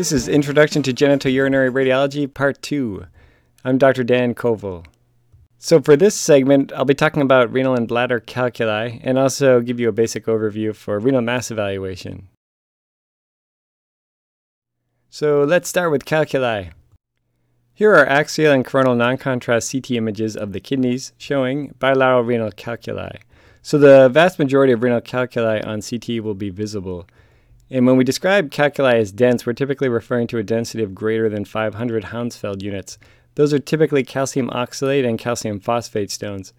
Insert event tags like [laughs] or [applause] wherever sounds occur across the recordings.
This is Introduction to Genitourinary Radiology, Part 2. I'm Dr. Dan Koval. So, for this segment, I'll be talking about renal and bladder calculi and also give you a basic overview for renal mass evaluation. So, let's start with calculi. Here are axial and coronal non contrast CT images of the kidneys showing bilateral renal calculi. So, the vast majority of renal calculi on CT will be visible. And when we describe calculi as dense, we're typically referring to a density of greater than 500 Hounsfield units. Those are typically calcium oxalate and calcium phosphate stones.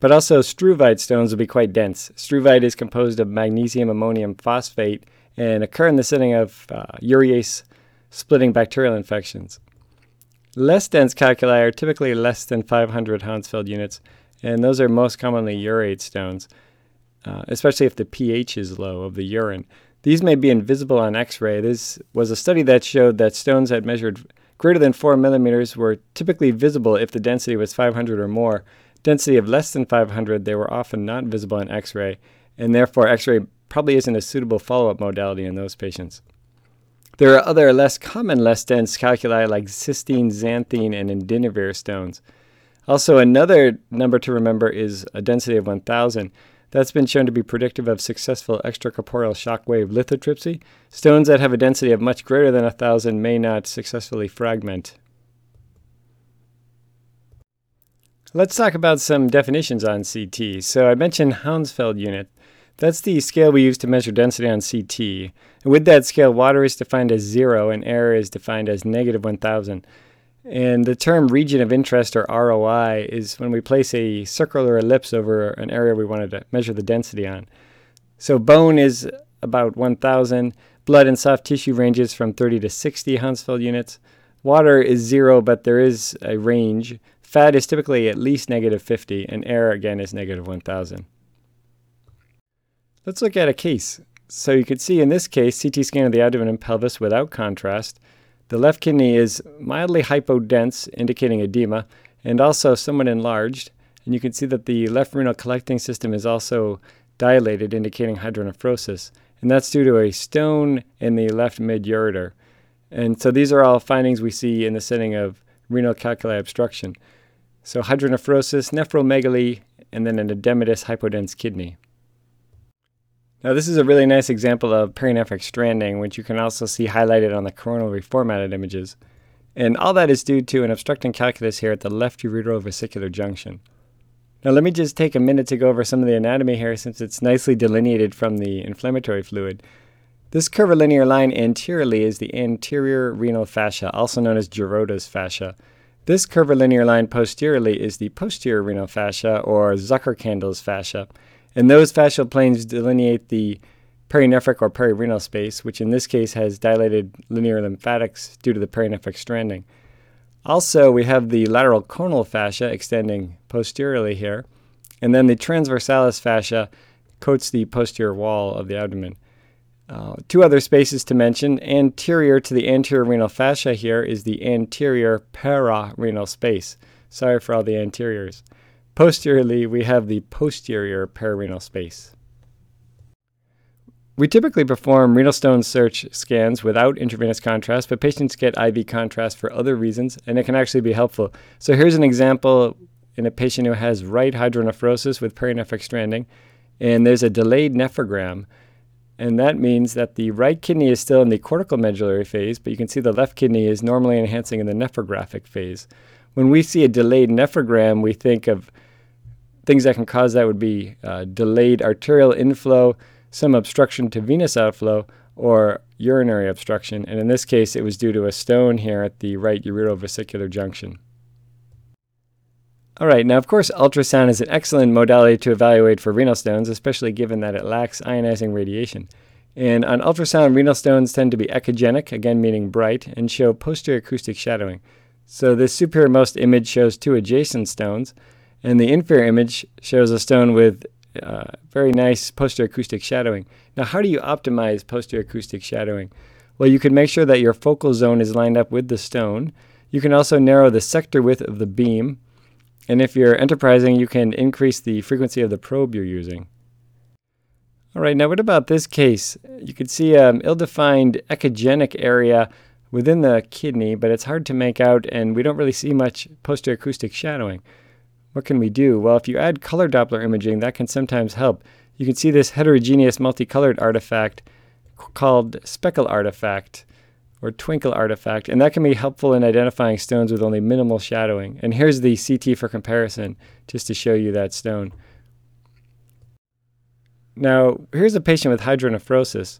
But also, struvite stones will be quite dense. Struvite is composed of magnesium ammonium phosphate and occur in the setting of uh, urease splitting bacterial infections. Less dense calculi are typically less than 500 Hounsfield units, and those are most commonly urate stones, uh, especially if the pH is low of the urine. These may be invisible on X ray. This was a study that showed that stones that measured greater than 4 millimeters were typically visible if the density was 500 or more. Density of less than 500, they were often not visible on X ray, and therefore X ray probably isn't a suitable follow up modality in those patients. There are other less common, less dense calculi like cystine, xanthine, and indinavir stones. Also, another number to remember is a density of 1000. That's been shown to be predictive of successful extracorporeal shockwave lithotripsy. Stones that have a density of much greater than 1,000 may not successfully fragment. Let's talk about some definitions on CT. So I mentioned Hounsfield unit. That's the scale we use to measure density on CT. And with that scale, water is defined as zero and air is defined as negative 1,000. And the term region of interest or ROI is when we place a circular ellipse over an area we wanted to measure the density on. So bone is about 1,000. Blood and soft tissue ranges from 30 to 60 Hounsfield units. Water is zero, but there is a range. Fat is typically at least negative 50, and air again is negative 1,000. Let's look at a case. So you can see in this case, CT scan of the abdomen and pelvis without contrast. The left kidney is mildly hypodense, indicating edema, and also somewhat enlarged. And you can see that the left renal collecting system is also dilated, indicating hydronephrosis. And that's due to a stone in the left mid ureter. And so these are all findings we see in the setting of renal calculi obstruction. So hydronephrosis, nephromegaly, and then an edematous hypodense kidney. Now, this is a really nice example of perinephric stranding, which you can also see highlighted on the coronal reformatted images. And all that is due to an obstructing calculus here at the left ureterovesicular junction. Now, let me just take a minute to go over some of the anatomy here since it's nicely delineated from the inflammatory fluid. This curvilinear line anteriorly is the anterior renal fascia, also known as Gerota's fascia. This curvilinear line posteriorly is the posterior renal fascia, or Zuckerkandl's fascia. And those fascial planes delineate the perinephric or perirenal space, which in this case has dilated linear lymphatics due to the perinephric stranding. Also, we have the lateral conal fascia extending posteriorly here, and then the transversalis fascia coats the posterior wall of the abdomen. Uh, two other spaces to mention. Anterior to the anterior renal fascia here is the anterior pararenal space. Sorry for all the anteriors. Posteriorly, we have the posterior pararenal space. We typically perform renal stone search scans without intravenous contrast, but patients get IV contrast for other reasons, and it can actually be helpful. So here's an example in a patient who has right hydronephrosis with perinephric stranding, and there's a delayed nephrogram. And that means that the right kidney is still in the cortical medullary phase, but you can see the left kidney is normally enhancing in the nephrographic phase. When we see a delayed nephrogram, we think of Things that can cause that would be uh, delayed arterial inflow, some obstruction to venous outflow, or urinary obstruction. And in this case, it was due to a stone here at the right ureterovesicular junction. All right, now of course, ultrasound is an excellent modality to evaluate for renal stones, especially given that it lacks ionizing radiation. And on ultrasound, renal stones tend to be echogenic, again meaning bright, and show posterior acoustic shadowing. So this superiormost image shows two adjacent stones, and the inferior image shows a stone with uh, very nice posterior acoustic shadowing. Now, how do you optimize posterior acoustic shadowing? Well, you can make sure that your focal zone is lined up with the stone. You can also narrow the sector width of the beam. And if you're enterprising, you can increase the frequency of the probe you're using. All right, now what about this case? You can see an ill-defined echogenic area within the kidney, but it's hard to make out and we don't really see much posteroacoustic shadowing. What can we do? Well, if you add color Doppler imaging, that can sometimes help. You can see this heterogeneous multicolored artifact called speckle artifact or twinkle artifact, and that can be helpful in identifying stones with only minimal shadowing. And here's the CT for comparison, just to show you that stone. Now, here's a patient with hydronephrosis.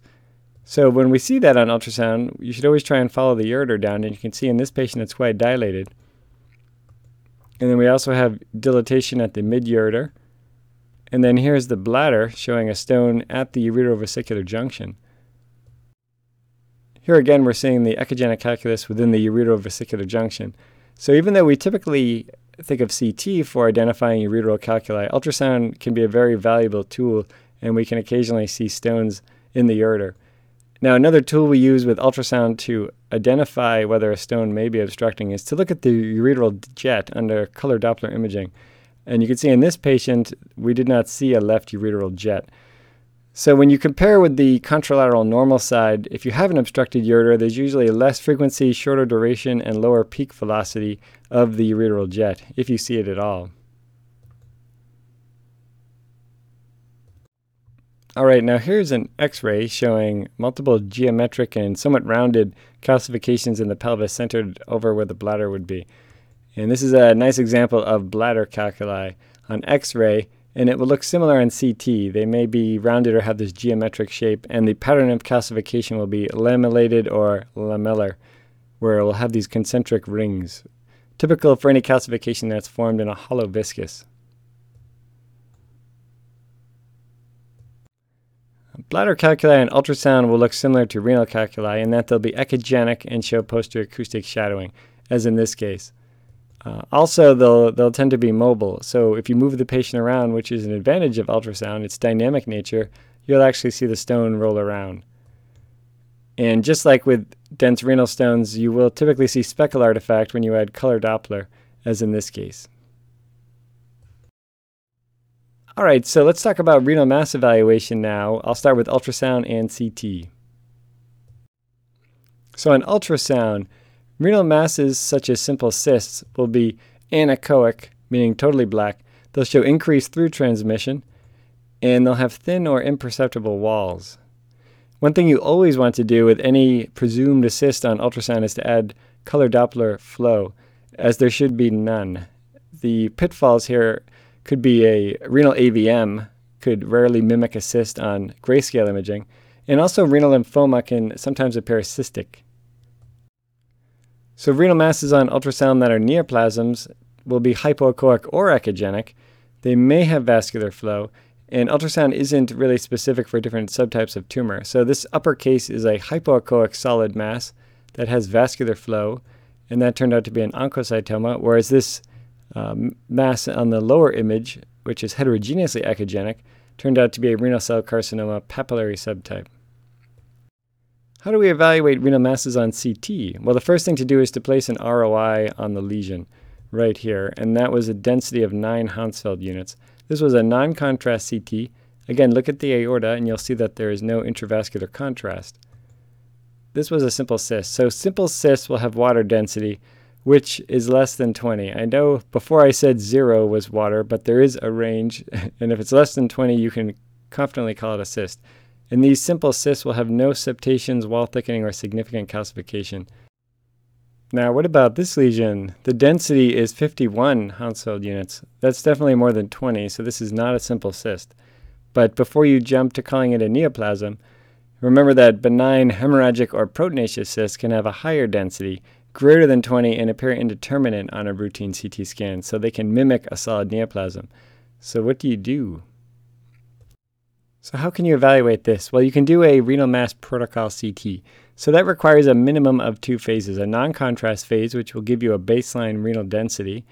So when we see that on ultrasound, you should always try and follow the ureter down, and you can see in this patient it's quite dilated. And then we also have dilatation at the mid-ureter. And then here's the bladder showing a stone at the ureterovesicular junction. Here again, we're seeing the echogenic calculus within the ureterovesicular junction. So even though we typically think of CT for identifying ureteral calculi, ultrasound can be a very valuable tool, and we can occasionally see stones in the ureter. Now, another tool we use with ultrasound to identify whether a stone may be obstructing is to look at the ureteral jet under color Doppler imaging. And you can see in this patient, we did not see a left ureteral jet. So when you compare with the contralateral normal side, if you have an obstructed ureter, there's usually less frequency, shorter duration, and lower peak velocity of the ureteral jet, if you see it at all. All right, now here's an x-ray showing multiple geometric and somewhat rounded calcifications in the pelvis centered over where the bladder would be. And this is a nice example of bladder calculi on x-ray, and it will look similar on CT. They may be rounded or have this geometric shape, and the pattern of calcification will be lamellated or lamellar, where it will have these concentric rings, typical for any calcification that's formed in a hollow viscus. Bladder calculi and ultrasound will look similar to renal calculi in that they'll be echogenic and show posterior acoustic shadowing, as in this case. Uh, also, they'll, they'll tend to be mobile. So if you move the patient around, which is an advantage of ultrasound, its dynamic nature, you'll actually see the stone roll around. And just like with dense renal stones, you will typically see speckle artifact when you add color Doppler, as in this case. All right, so let's talk about renal mass evaluation now. I'll start with ultrasound and CT. So on ultrasound, renal masses such as simple cysts will be anechoic, meaning totally black. They'll show increased through transmission, and they'll have thin or imperceptible walls. One thing you always want to do with any presumed assist on ultrasound is to add color Doppler flow, as there should be none. The pitfalls here could be a renal AVM, could rarely mimic a cyst on grayscale imaging, and also renal lymphoma can sometimes appear cystic. So renal masses on ultrasound that are neoplasms will be hypoechoic or echogenic. They may have vascular flow, and ultrasound isn't really specific for different subtypes of tumor. So this upper case is a hypoechoic solid mass that has vascular flow, and that turned out to be an oncocytoma, whereas this um, mass on the lower image, which is heterogeneously echogenic, turned out to be a renal cell carcinoma papillary subtype. How do we evaluate renal masses on CT? Well, the first thing to do is to place an ROI on the lesion right here, and that was a density of 9 Hounsfield units. This was a non-contrast CT. Again, look at the aorta and you'll see that there is no intravascular contrast. This was a simple cyst. So simple cysts will have water density which is less than 20. I know before I said zero was water, but there is a range, [laughs] and if it's less than 20, you can confidently call it a cyst. And these simple cysts will have no septations, wall thickening, or significant calcification. Now, what about this lesion? The density is 51 Hounsfield units. That's definitely more than 20, so this is not a simple cyst. But before you jump to calling it a neoplasm, remember that benign hemorrhagic or proteinaceous cysts can have a higher density, greater than 20 and appear indeterminate on a routine CT scan, so they can mimic a solid neoplasm. So what do you do? So how can you evaluate this? Well, you can do a renal mass protocol CT. So that requires a minimum of two phases, a non-contrast phase, which will give you a baseline renal density,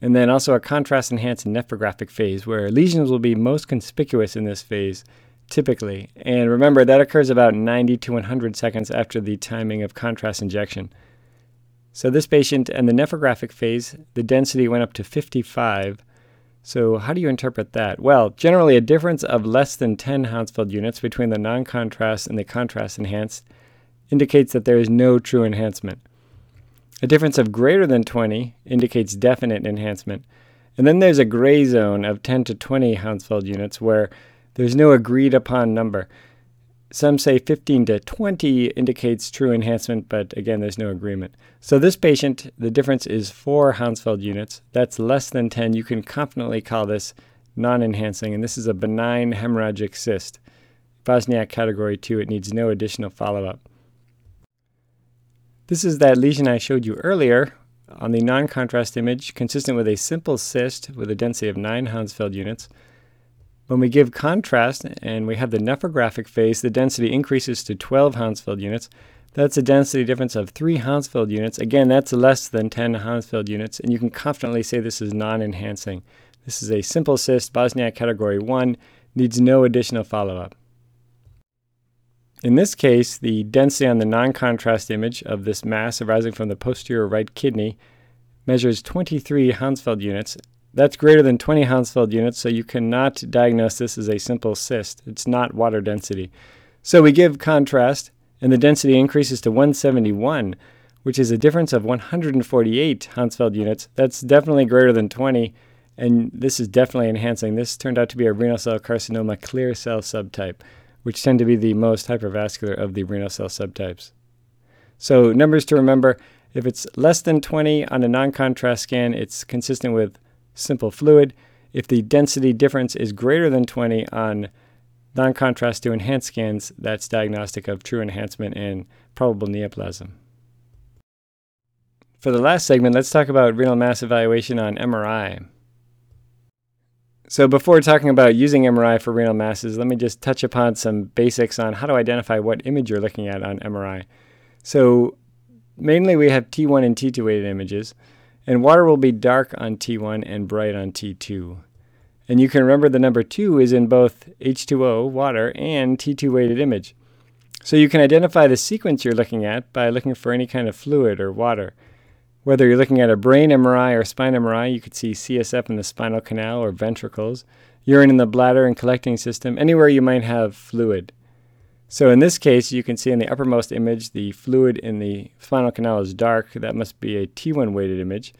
and then also a contrast-enhanced nephrographic phase, where lesions will be most conspicuous in this phase, typically. And remember, that occurs about 90 to 100 seconds after the timing of contrast injection. So this patient and the nephrographic phase, the density went up to 55. So how do you interpret that? Well, generally a difference of less than 10 Hounsfield units between the non-contrast and the contrast enhanced indicates that there is no true enhancement. A difference of greater than 20 indicates definite enhancement. And then there's a gray zone of 10 to 20 Hounsfield units where there's no agreed upon number. Some say 15 to 20 indicates true enhancement, but again, there's no agreement. So this patient, the difference is 4 Hounsfield units. That's less than 10. You can confidently call this non-enhancing, and this is a benign hemorrhagic cyst. Bosniak category 2, it needs no additional follow-up. This is that lesion I showed you earlier on the non-contrast image, consistent with a simple cyst with a density of 9 Hounsfield units. When we give contrast and we have the nephrographic phase, the density increases to 12 Hounsfield units. That's a density difference of 3 Hounsfield units. Again, that's less than 10 Hounsfield units, and you can confidently say this is non-enhancing. This is a simple cyst, Bosniak category 1, needs no additional follow-up. In this case, the density on the non-contrast image of this mass arising from the posterior right kidney measures 23 Hounsfield units. That's greater than 20 Hounsfield units, so you cannot diagnose this as a simple cyst. It's not water density. So we give contrast, and the density increases to 171, which is a difference of 148 Hounsfield units. That's definitely greater than 20, and this is definitely enhancing. This turned out to be a renal cell carcinoma clear cell subtype which tend to be the most hypervascular of the renal cell subtypes. So, numbers to remember if it's less than 20 on a non contrast scan, it's consistent with simple fluid. If the density difference is greater than 20 on non contrast to enhanced scans, that's diagnostic of true enhancement and probable neoplasm. For the last segment, let's talk about renal mass evaluation on MRI. So before talking about using MRI for renal masses, let me just touch upon some basics on how to identify what image you're looking at on MRI. So mainly we have T1 and T2 weighted images, and water will be dark on T1 and bright on T2. And you can remember the number 2 is in both H2O, water, and T2 weighted image. So you can identify the sequence you're looking at by looking for any kind of fluid or water. Whether you're looking at a brain MRI or spine MRI, you could see CSF in the spinal canal or ventricles, urine in the bladder and collecting system, anywhere you might have fluid. So in this case, you can see in the uppermost image, the fluid in the spinal canal is dark. That must be a T1 weighted image.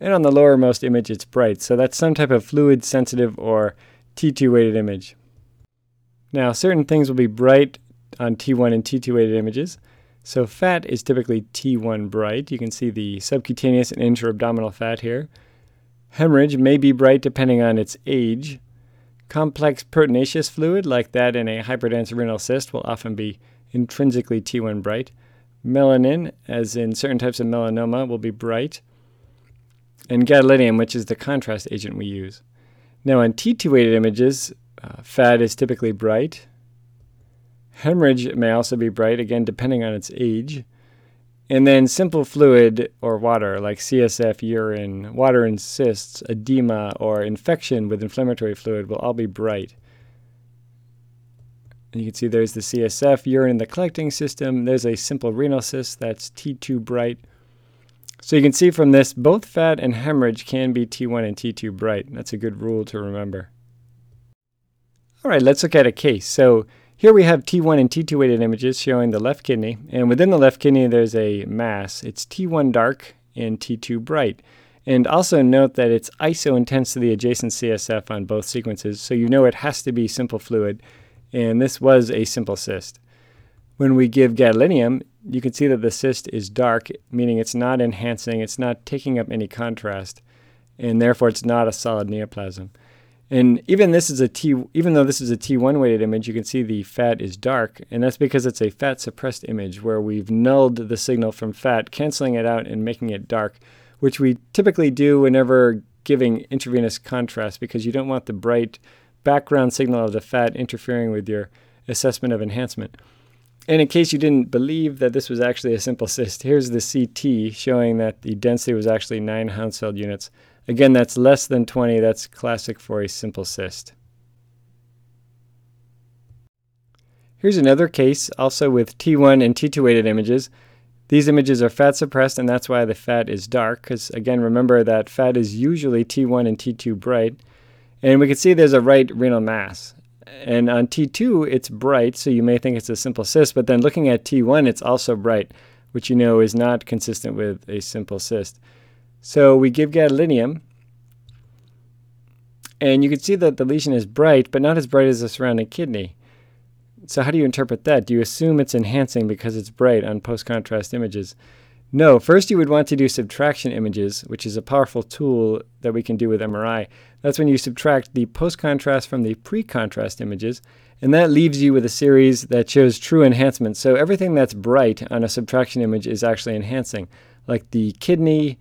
And on the lowermost image, it's bright. So that's some type of fluid sensitive or T2 weighted image. Now, certain things will be bright on T1 and T2 weighted images. So fat is typically T1 bright. You can see the subcutaneous and intra-abdominal fat here. Hemorrhage may be bright depending on its age. Complex proteinaceous fluid, like that in a hyperdense renal cyst, will often be intrinsically T1 bright. Melanin, as in certain types of melanoma, will be bright. And gadolinium, which is the contrast agent we use. Now, on T2 weighted images, uh, fat is typically bright. Hemorrhage may also be bright, again, depending on its age. And then simple fluid or water, like CSF, urine, water in cysts, edema, or infection with inflammatory fluid, will all be bright. And you can see there's the CSF, urine in the collecting system. There's a simple renal cyst, that's T2 bright. So you can see from this, both fat and hemorrhage can be T1 and T2 bright. That's a good rule to remember. All right, let's look at a case. So here we have T1 and T2 weighted images showing the left kidney, and within the left kidney there's a mass. It's T1 dark and T2 bright. And also note that it's iso-intense to the adjacent CSF on both sequences, so you know it has to be simple fluid, and this was a simple cyst. When we give gadolinium, you can see that the cyst is dark, meaning it's not enhancing, it's not taking up any contrast, and therefore it's not a solid neoplasm. And even this is a T, even though this is a T1 weighted image, you can see the fat is dark, and that's because it's a fat suppressed image where we've nulled the signal from fat, canceling it out and making it dark, which we typically do whenever giving intravenous contrast because you don't want the bright background signal of the fat interfering with your assessment of enhancement. And in case you didn't believe that this was actually a simple cyst, here's the CT showing that the density was actually 9 Hounsfield units. Again, that's less than 20. That's classic for a simple cyst. Here's another case, also with T1 and T2 weighted images. These images are fat suppressed, and that's why the fat is dark, because again, remember that fat is usually T1 and T2 bright. And we can see there's a right renal mass. And on T2, it's bright, so you may think it's a simple cyst, but then looking at T1, it's also bright, which you know is not consistent with a simple cyst. So we give gadolinium, and you can see that the lesion is bright, but not as bright as the surrounding kidney. So how do you interpret that? Do you assume it's enhancing because it's bright on post-contrast images? No, first you would want to do subtraction images, which is a powerful tool that we can do with MRI. That's when you subtract the post-contrast from the pre-contrast images, and that leaves you with a series that shows true enhancement. So everything that's bright on a subtraction image is actually enhancing, like the kidney,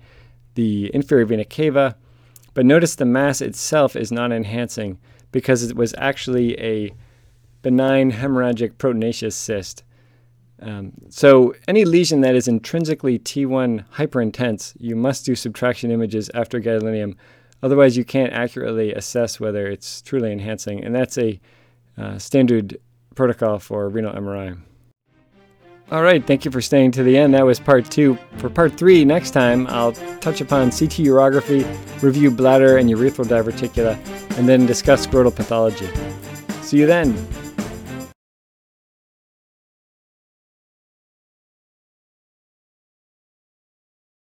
the inferior vena cava. But notice the mass itself is not enhancing because it was actually a benign hemorrhagic proteinaceous cyst. Um, so any lesion that is intrinsically T1 hyperintense, you must do subtraction images after gadolinium. Otherwise, you can't accurately assess whether it's truly enhancing, and that's a uh, standard protocol for renal MRI. All right, thank you for staying to the end. That was part two. For part three, next time, I'll touch upon CT urography, review bladder and urethral diverticula, and then discuss scrotal pathology. See you then.